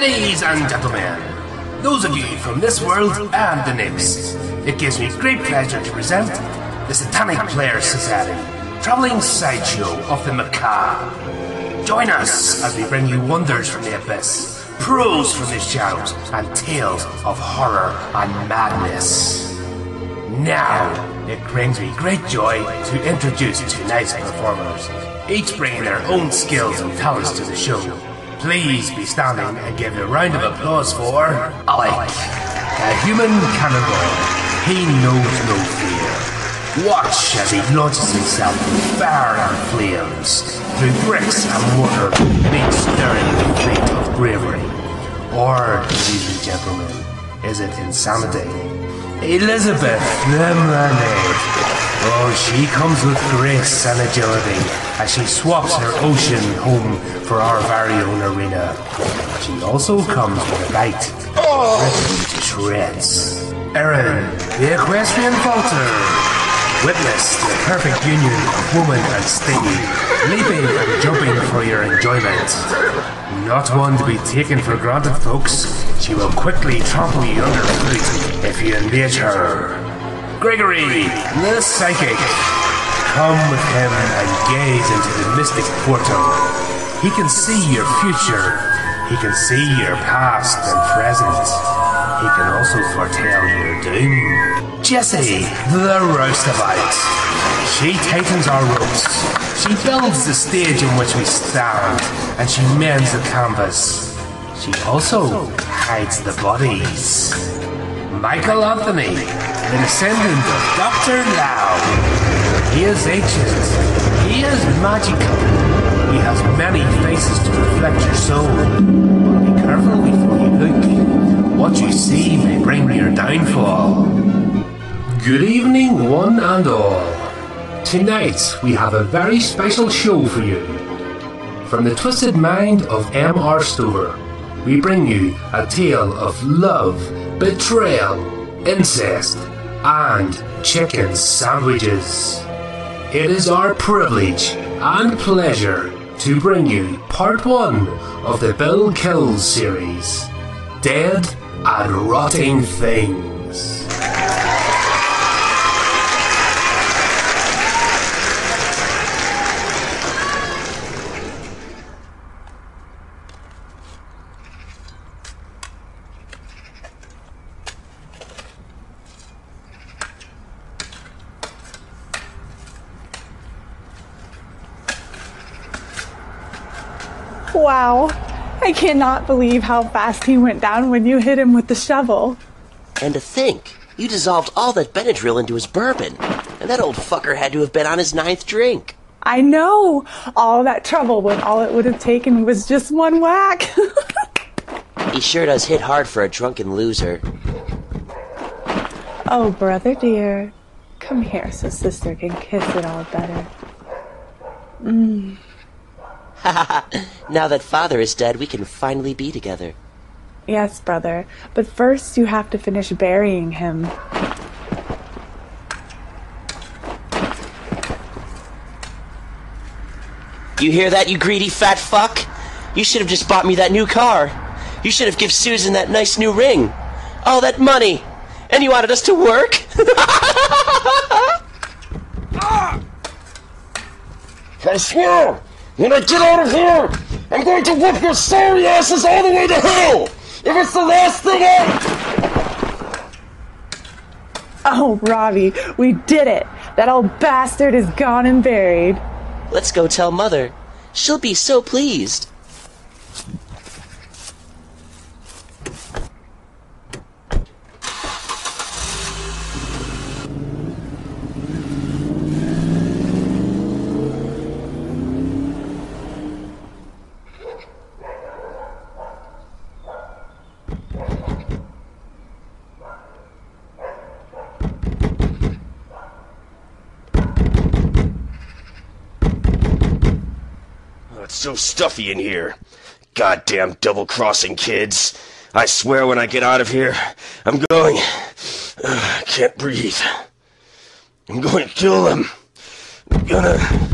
Ladies and gentlemen, those of you from this world and the next, it gives me great pleasure to present the Satanic Player Society, traveling sideshow of the macabre. Join us as we bring you wonders from the abyss, prose from the shadows, and tales of horror and madness. Now, it brings me great joy to introduce tonight's performers, each bringing their own skills and talents to the show. Please be standing and give a round of applause for Alec, a human cannibal. He knows no fear. Watch as he launches himself through fire and flames, through bricks and mortar, being stirring the fate of bravery. Or, ladies and gentlemen, is it insanity? Elizabeth, the mermaid. Oh, she comes with grace and agility as she swaps her ocean home for our very own arena. She also comes with a bite, ripping to shreds. Erin, the equestrian falter. Witness the perfect union of woman and steed, leaping and jumping for your enjoyment. Not one to be taken for granted, folks. She will quickly trample you underfoot if you engage her. Gregory, the psychic. Come with him and gaze into the mystic portal. He can see your future. He can see your past and present. He can also foretell your doom. Jessie, the roustabout. She tightens our ropes. She builds the stage on which we stand, and she mends the canvas. She also hides the bodies. Michael Anthony, the descendant of Dr. Lao. He is ancient. He is magical. He has many faces to reflect your soul. But be careful before you look. What you see may bring your downfall. Good evening, one and all. Tonight we have a very special show for you. From the twisted mind of M.R. Stover, we bring you a tale of love, betrayal, incest, and chicken sandwiches. It is our privilege and pleasure to bring you part one of the Bill Kills series Dead and Rotting Things. I cannot believe how fast he went down when you hit him with the shovel. And to think, you dissolved all that Benadryl into his bourbon, and that old fucker had to have been on his ninth drink. I know. All that trouble when all it would have taken was just one whack. He sure does hit hard for a drunken loser. oh, brother dear. Come here so sister can kiss it all better. Mm. Now that father is dead, we can finally be together. Yes, brother. But first you have to finish burying him. You hear that, you greedy fat fuck? You should have just bought me that new car. You should have give Susan that nice new ring. All that money. And you wanted us to work? I swear, when I get out of here, I'm going to whip your sorry asses all the way to hell! If it's the last thing I... Oh, Robbie, we did it. That old bastard is gone and buried. Let's go tell mother. She'll be so pleased. Stuffy in here. Goddamn double-crossing kids. I swear when I get out of here, I'm going... Ugh, I can't breathe. I'm going to kill them. I'm gonna...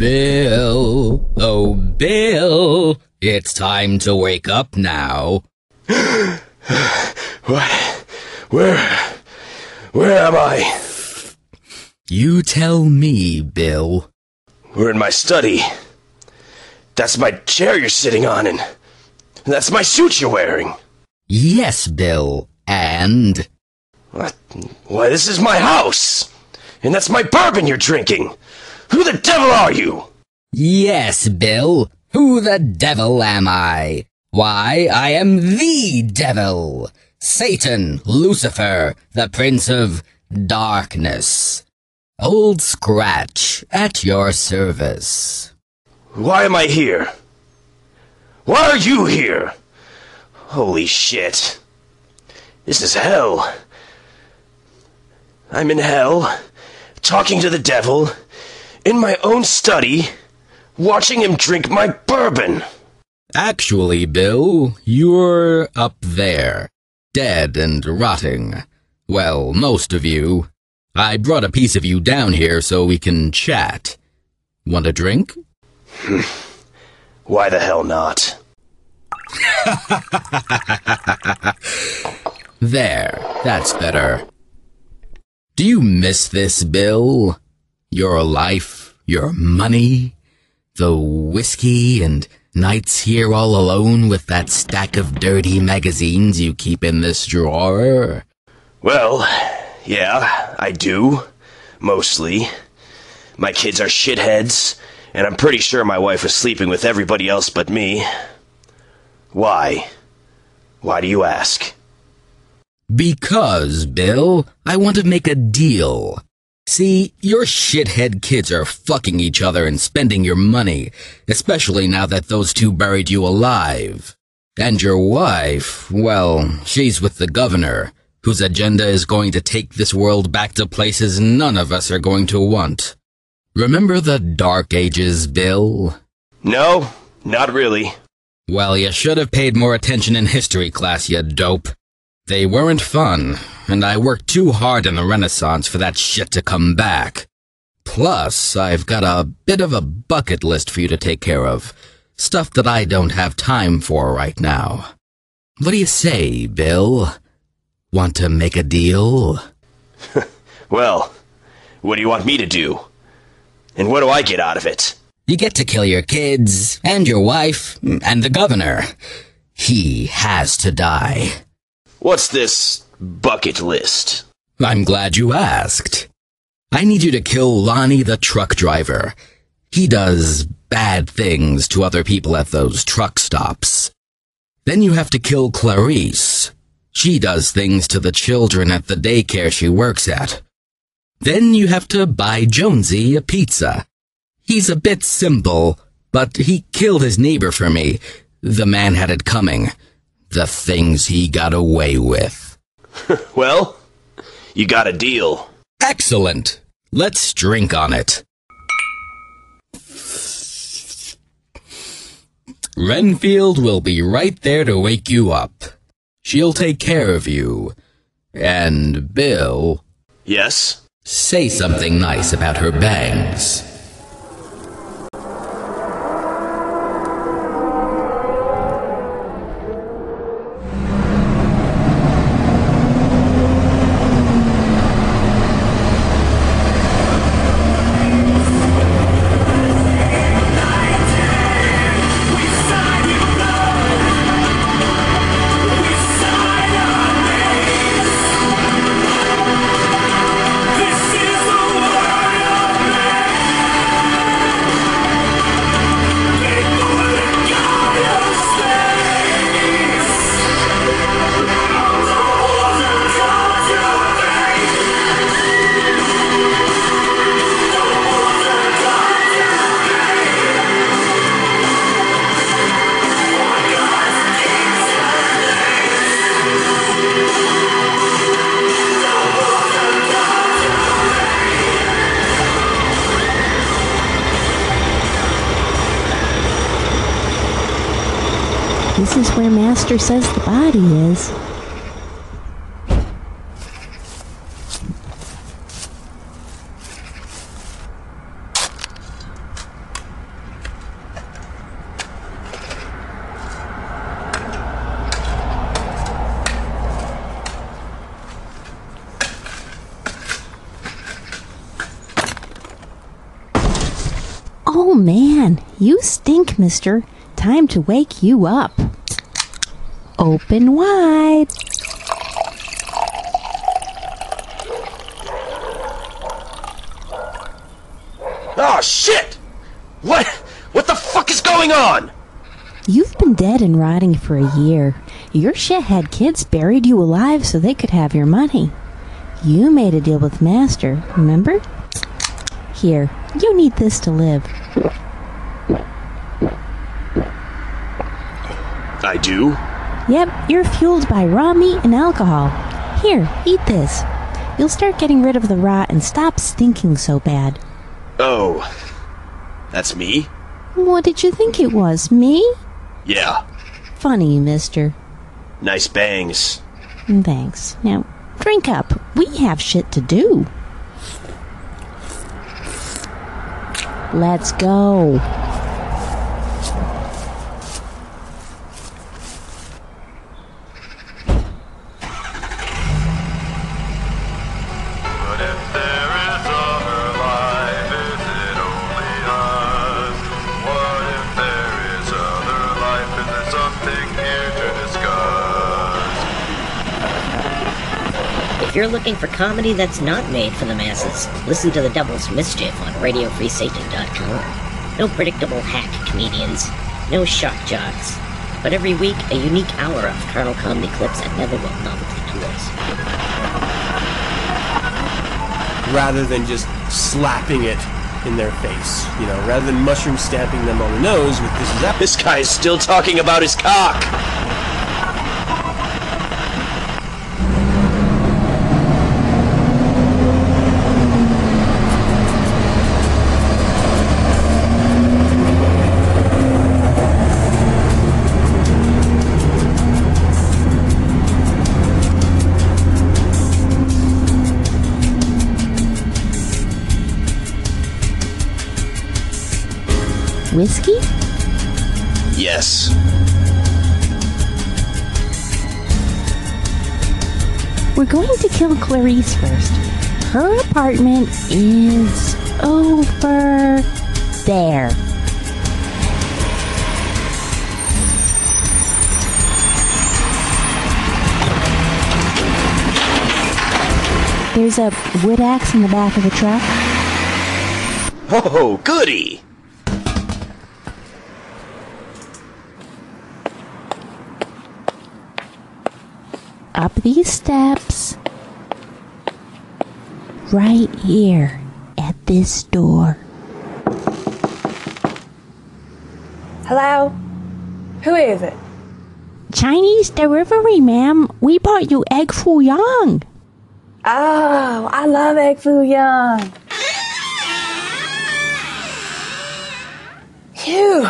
Bill, oh Bill, it's time to wake up now. What? Where? Where am I? You tell me, Bill. We're in my study. That's my chair you're sitting on, and that's my suit you're wearing. Yes, Bill, and What? Why, this is my house! And that's my bourbon you're drinking! Who the devil are you? yes, Bill. Who the devil am I? Why, I am the devil. Satan, Lucifer, the prince of darkness. Old Scratch, at your service. Why am I here? Why are you here? Holy shit. This is hell. I'm in hell, talking to the devil, in my own study, watching him drink my bourbon. Actually, Bill, you're up there, dead and rotting. Well, most of you. I brought a piece of you down here so we can chat. Want a drink? Why the hell not? There, that's better. Do you miss this, Bill? Your life, your money, the whiskey, and nights here all alone with that stack of dirty magazines you keep in this drawer? Well, yeah, I do. Mostly. My kids are shitheads, and I'm pretty sure my wife was sleeping with everybody else but me. Why? Why do you ask? Because, Bill, I want to make a deal. See, your shithead kids are fucking each other and spending your money, especially now that those two buried you alive. And your wife, well, she's with the governor, whose agenda is going to take this world back to places none of us are going to want. Remember the Dark Ages, Bill? No, not really. Well, you should have paid more attention in history class, you dope. They weren't fun, and I worked too hard in the Renaissance for that shit to come back. Plus, I've got a bit of a bucket list for you to take care of. Stuff that I don't have time for right now. What do you say, Bill? Want to make a deal? Well, what do you want me to do? And what do I get out of it? You get to kill your kids, and your wife, and the governor. He has to die. What's this bucket list? I'm glad you asked. I need you to kill Lonnie the truck driver. He does bad things to other people at those truck stops. Then you have to kill Clarice. She does things to the children at the daycare she works at. Then you have to buy Jonesy a pizza. He's a bit simple, but he killed his neighbor for me. The man had it coming. The things he got away with. Well, you got a deal. Excellent. Let's drink on it. Renfield will be right there to wake you up. She'll take care of you. And Bill, Yes? say something nice about her bangs. Where Master says the body is. Oh man, you stink, mister. Time to wake you up. Open wide. Oh shit! What? What the fuck is going on? You've been dead and rotting for a year. Your shithead kids buried you alive so they could have your money. You made a deal with Master, remember? Here, you need this to live. I do? Yep, you're fueled by raw meat and alcohol. Here, eat this. You'll start getting rid of the rot and stop stinking so bad. Oh. That's me? What did you think it was? Me? Yeah. Funny, mister. Nice bangs. Thanks. Now, drink up. We have shit to do. Let's go. If you're looking for comedy that's not made for the masses, listen to The Devil's Mischief on RadioFreeSatan.com. No predictable hack comedians, no shock jocks, but every week a unique hour of carnal comedy clips and never will novelty tools. rather than just slapping it in their face. You know, rather than mushroom stamping them on the nose with this is that. This guy is still talking about his cock. Whiskey? Yes. We're going to kill Clarice first. Her apartment is over there. There's a wood axe in the back of the truck. Oh, goody! Up these steps. Right here at this door. Hello? Who is it? Chinese delivery, ma'am. We bought you egg foo young. Oh, I love egg foo young. Phew,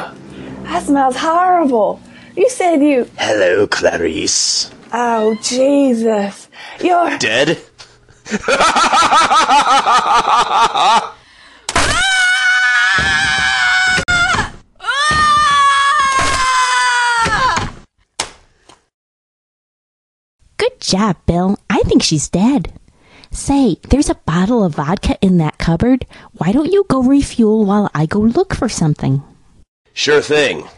that smells horrible. You said you. Hello, Clarice. Oh, Jesus. You're. Dead? Good job, Bill. I think she's dead. Say, there's a bottle of vodka in that cupboard. Why don't you go refuel while I go look for something? Sure thing.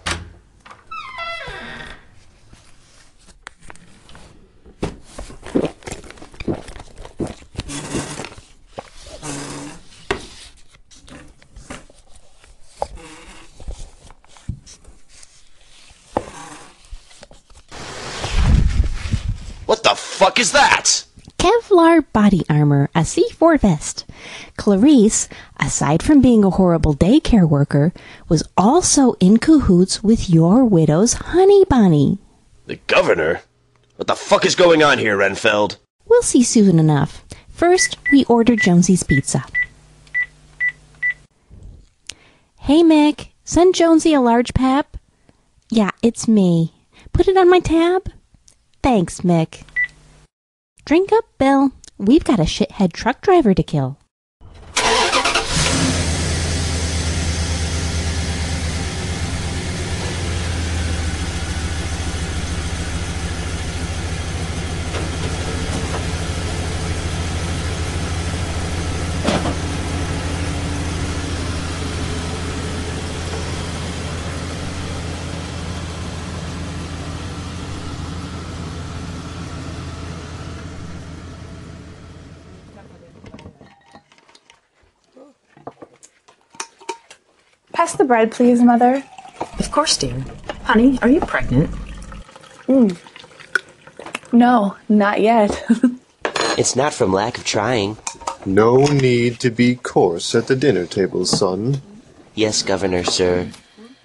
What the fuck is that? Kevlar body armor, a C4 vest. Clarice, aside from being a horrible daycare worker, was also in cahoots with your widow's honey bunny. The governor? What the fuck is going on here, Renfield? We'll see soon enough. First, we order Jonesy's pizza. Hey, Mick, send Jonesy a large pap. Yeah, it's me. Put it on my tab? Thanks, Mick. Drink up, Bill. We've got a shithead truck driver to kill. Pass the bread, please, Mother. Of course, dear. Honey, are you pregnant? Hmm. No, not yet. It's not from lack of trying. No need to be coarse at the dinner table, son. Yes, Governor, sir.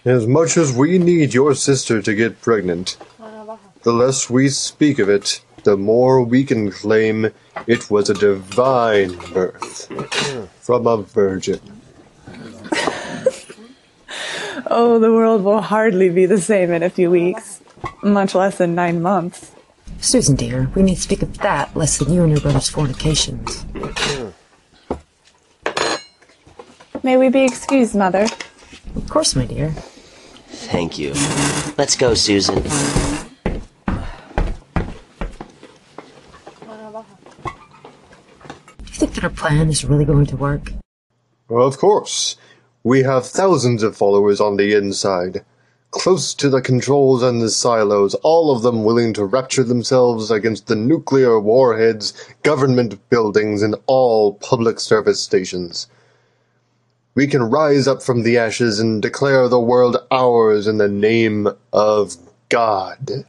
As much as we need your sister to get pregnant, the less we speak of it, the more we can claim it was a divine birth from a virgin. Oh, the world will hardly be the same in a few weeks, much less in nine months. Susan, dear, we need to speak of that less than you and your brother's fornications. May we be excused, Mother? Of course, my dear. Thank you. Let's go, Susan. Do you think that our plan is really going to work? Well, of course. We have thousands of followers on the inside, close to the controls and the silos, all of them willing to rapture themselves against the nuclear warheads, government buildings, and all public service stations. We can rise up from the ashes and declare the world ours in the name of God.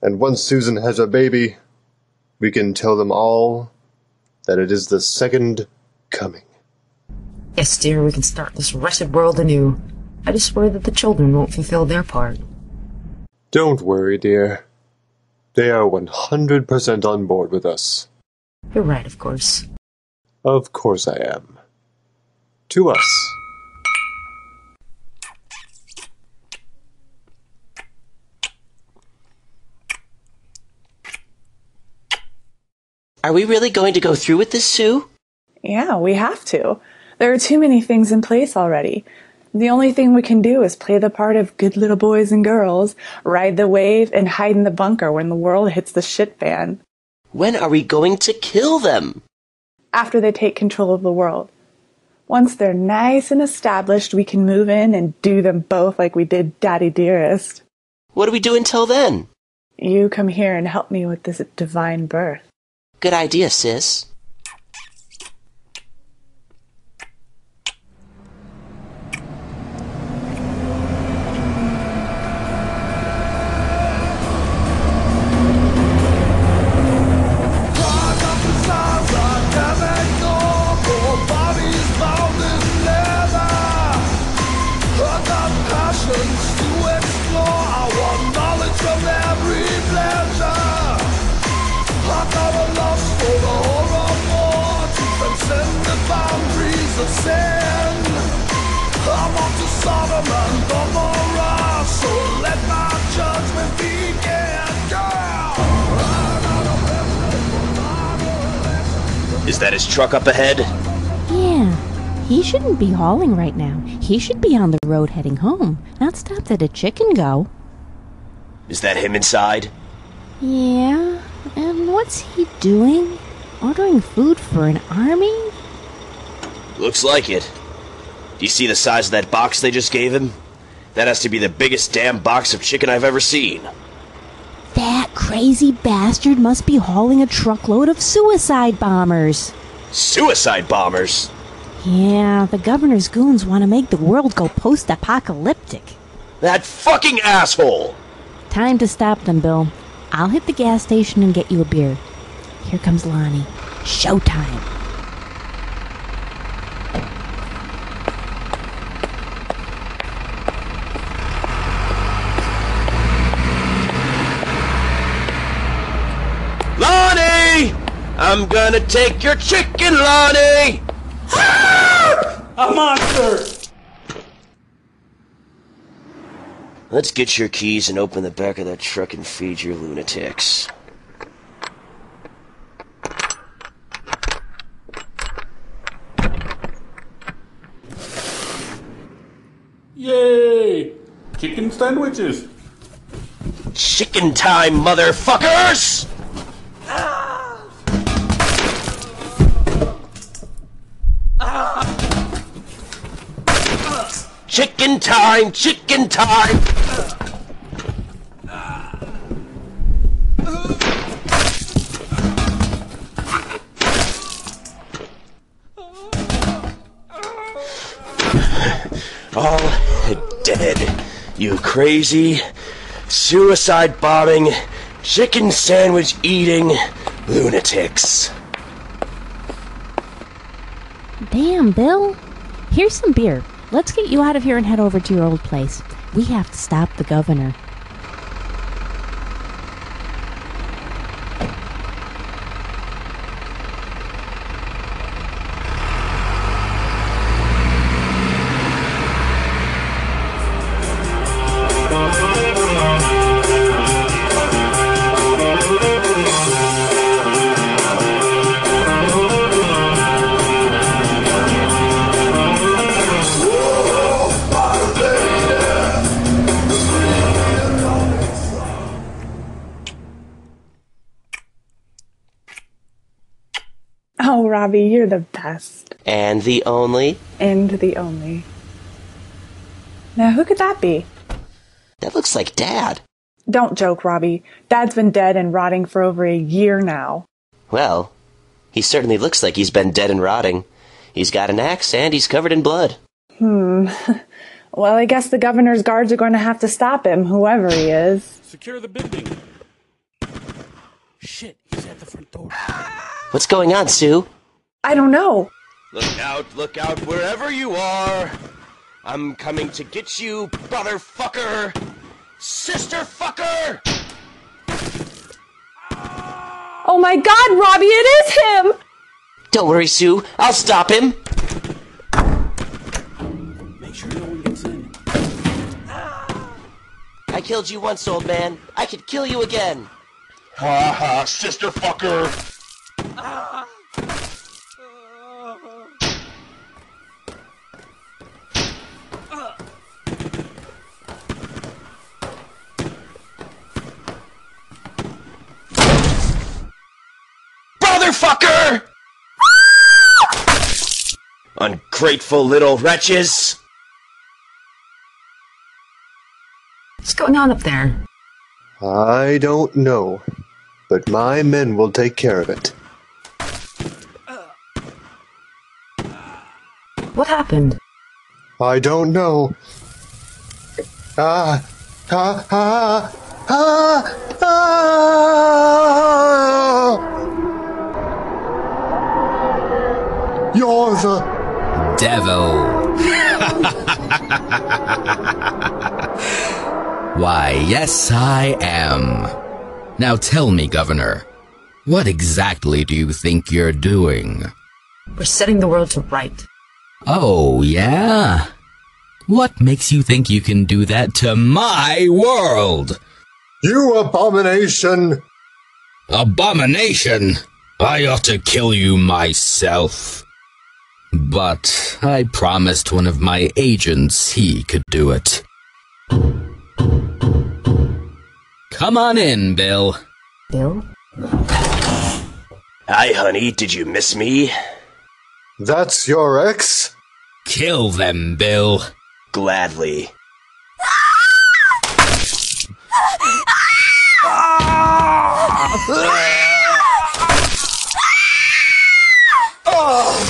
And once Susan has a baby, we can tell them all that it is the second coming. Yes, dear, we can start this wretched world anew. I just worry that the children won't fulfill their part. Don't worry, dear. They are 100% on board with us. You're right, of course. Of course I am. To us. Are we really going to go through with this, Sue? Yeah, we have to. There are too many things in place already. The only thing we can do is play the part of good little boys and girls, ride the wave, and hide in the bunker when the world hits the shit fan. When are we going to kill them? After they take control of the world. Once they're nice and established, we can move in and do them both like we did Daddy Dearest. What do we do until then? You come here and help me with this divine birth. Good idea, sis. Is that his truck up ahead? Yeah, he shouldn't be hauling right now. He should be on the road heading home, not stopped at a chicken go. Is that him inside? Yeah, and what's he doing? Ordering food for an army? Looks like it. Do you see the size of that box they just gave him? That has to be the biggest damn box of chicken I've ever seen. That crazy bastard must be hauling a truckload of suicide bombers. Suicide bombers? Yeah, the governor's goons want to make the world go post apocalyptic. That fucking asshole! Time to stop them, Bill. I'll hit the gas station and get you a beer. Here comes Lonnie. Showtime. Lonnie! I'm gonna take your chicken, Lonnie! A monster! Let's get your keys and open the back of that truck and feed your lunatics. Yay! Chicken sandwiches. Chicken time, motherfuckers! Chicken time! Chicken time! All dead. You crazy, suicide bombing, chicken sandwich eating lunatics. Damn, Bill. Here's some beer. Let's get you out of here and head over to your old place. We have to stop the governor. You're the best. And the only? And the only. Now, who could that be? That looks like Dad. Don't joke, Robbie. Dad's been dead and rotting for over a year now. Well, he certainly looks like he's been dead and rotting. He's got an axe and he's covered in blood. Hmm. well, I guess the governor's guards are going to have to stop him, whoever he is. Secure the building. Shit, he's at the front door. What's going on, Sue? I don't know. Look out, look out, wherever you are. I'm coming to get you, brotherfucker! Sister fucker! Oh my god, Robbie, it is him! Don't worry, Sue. I'll stop him. Make sure no one gets in. I killed you once, old man. I could kill you again. Ha ha, sister fucker! Ungrateful little wretches! What's going on up there? I don't know, but my men will take care of it. What happened? I don't know. Ah, ah, ah, ah, ah. You're the uh, Devil. Why, yes, I am. Now tell me, Governor, what exactly do you think you're doing? We're setting the world to right. Oh, yeah? What makes you think you can do that to my world? you abomination. Abomination! I ought to kill you myself. But I promised one of my agents he could do it. Come on in, Bill. Bill? Hi, honey. Did you miss me? That's your ex? Kill them, Bill. Gladly.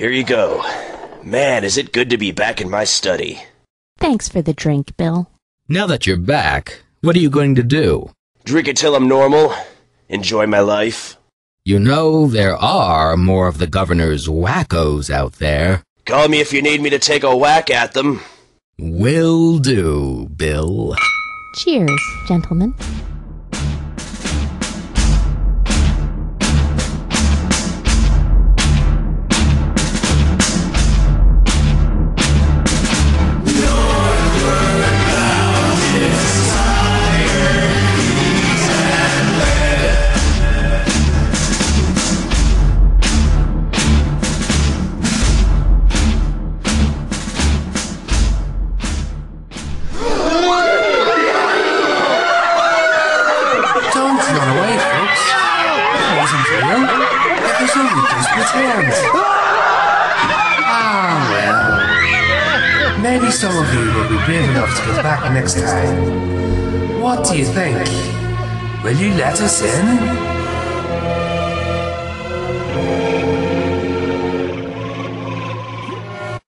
Here you go. Man, is it good to be back in my study. Thanks for the drink, Bill. Now that you're back, what are you going to do? Drink it till I'm normal. Enjoy my life. You know there are more of the governor's wackos out there. Call me if you need me to take a whack at them. Will do, Bill. Cheers, gentlemen.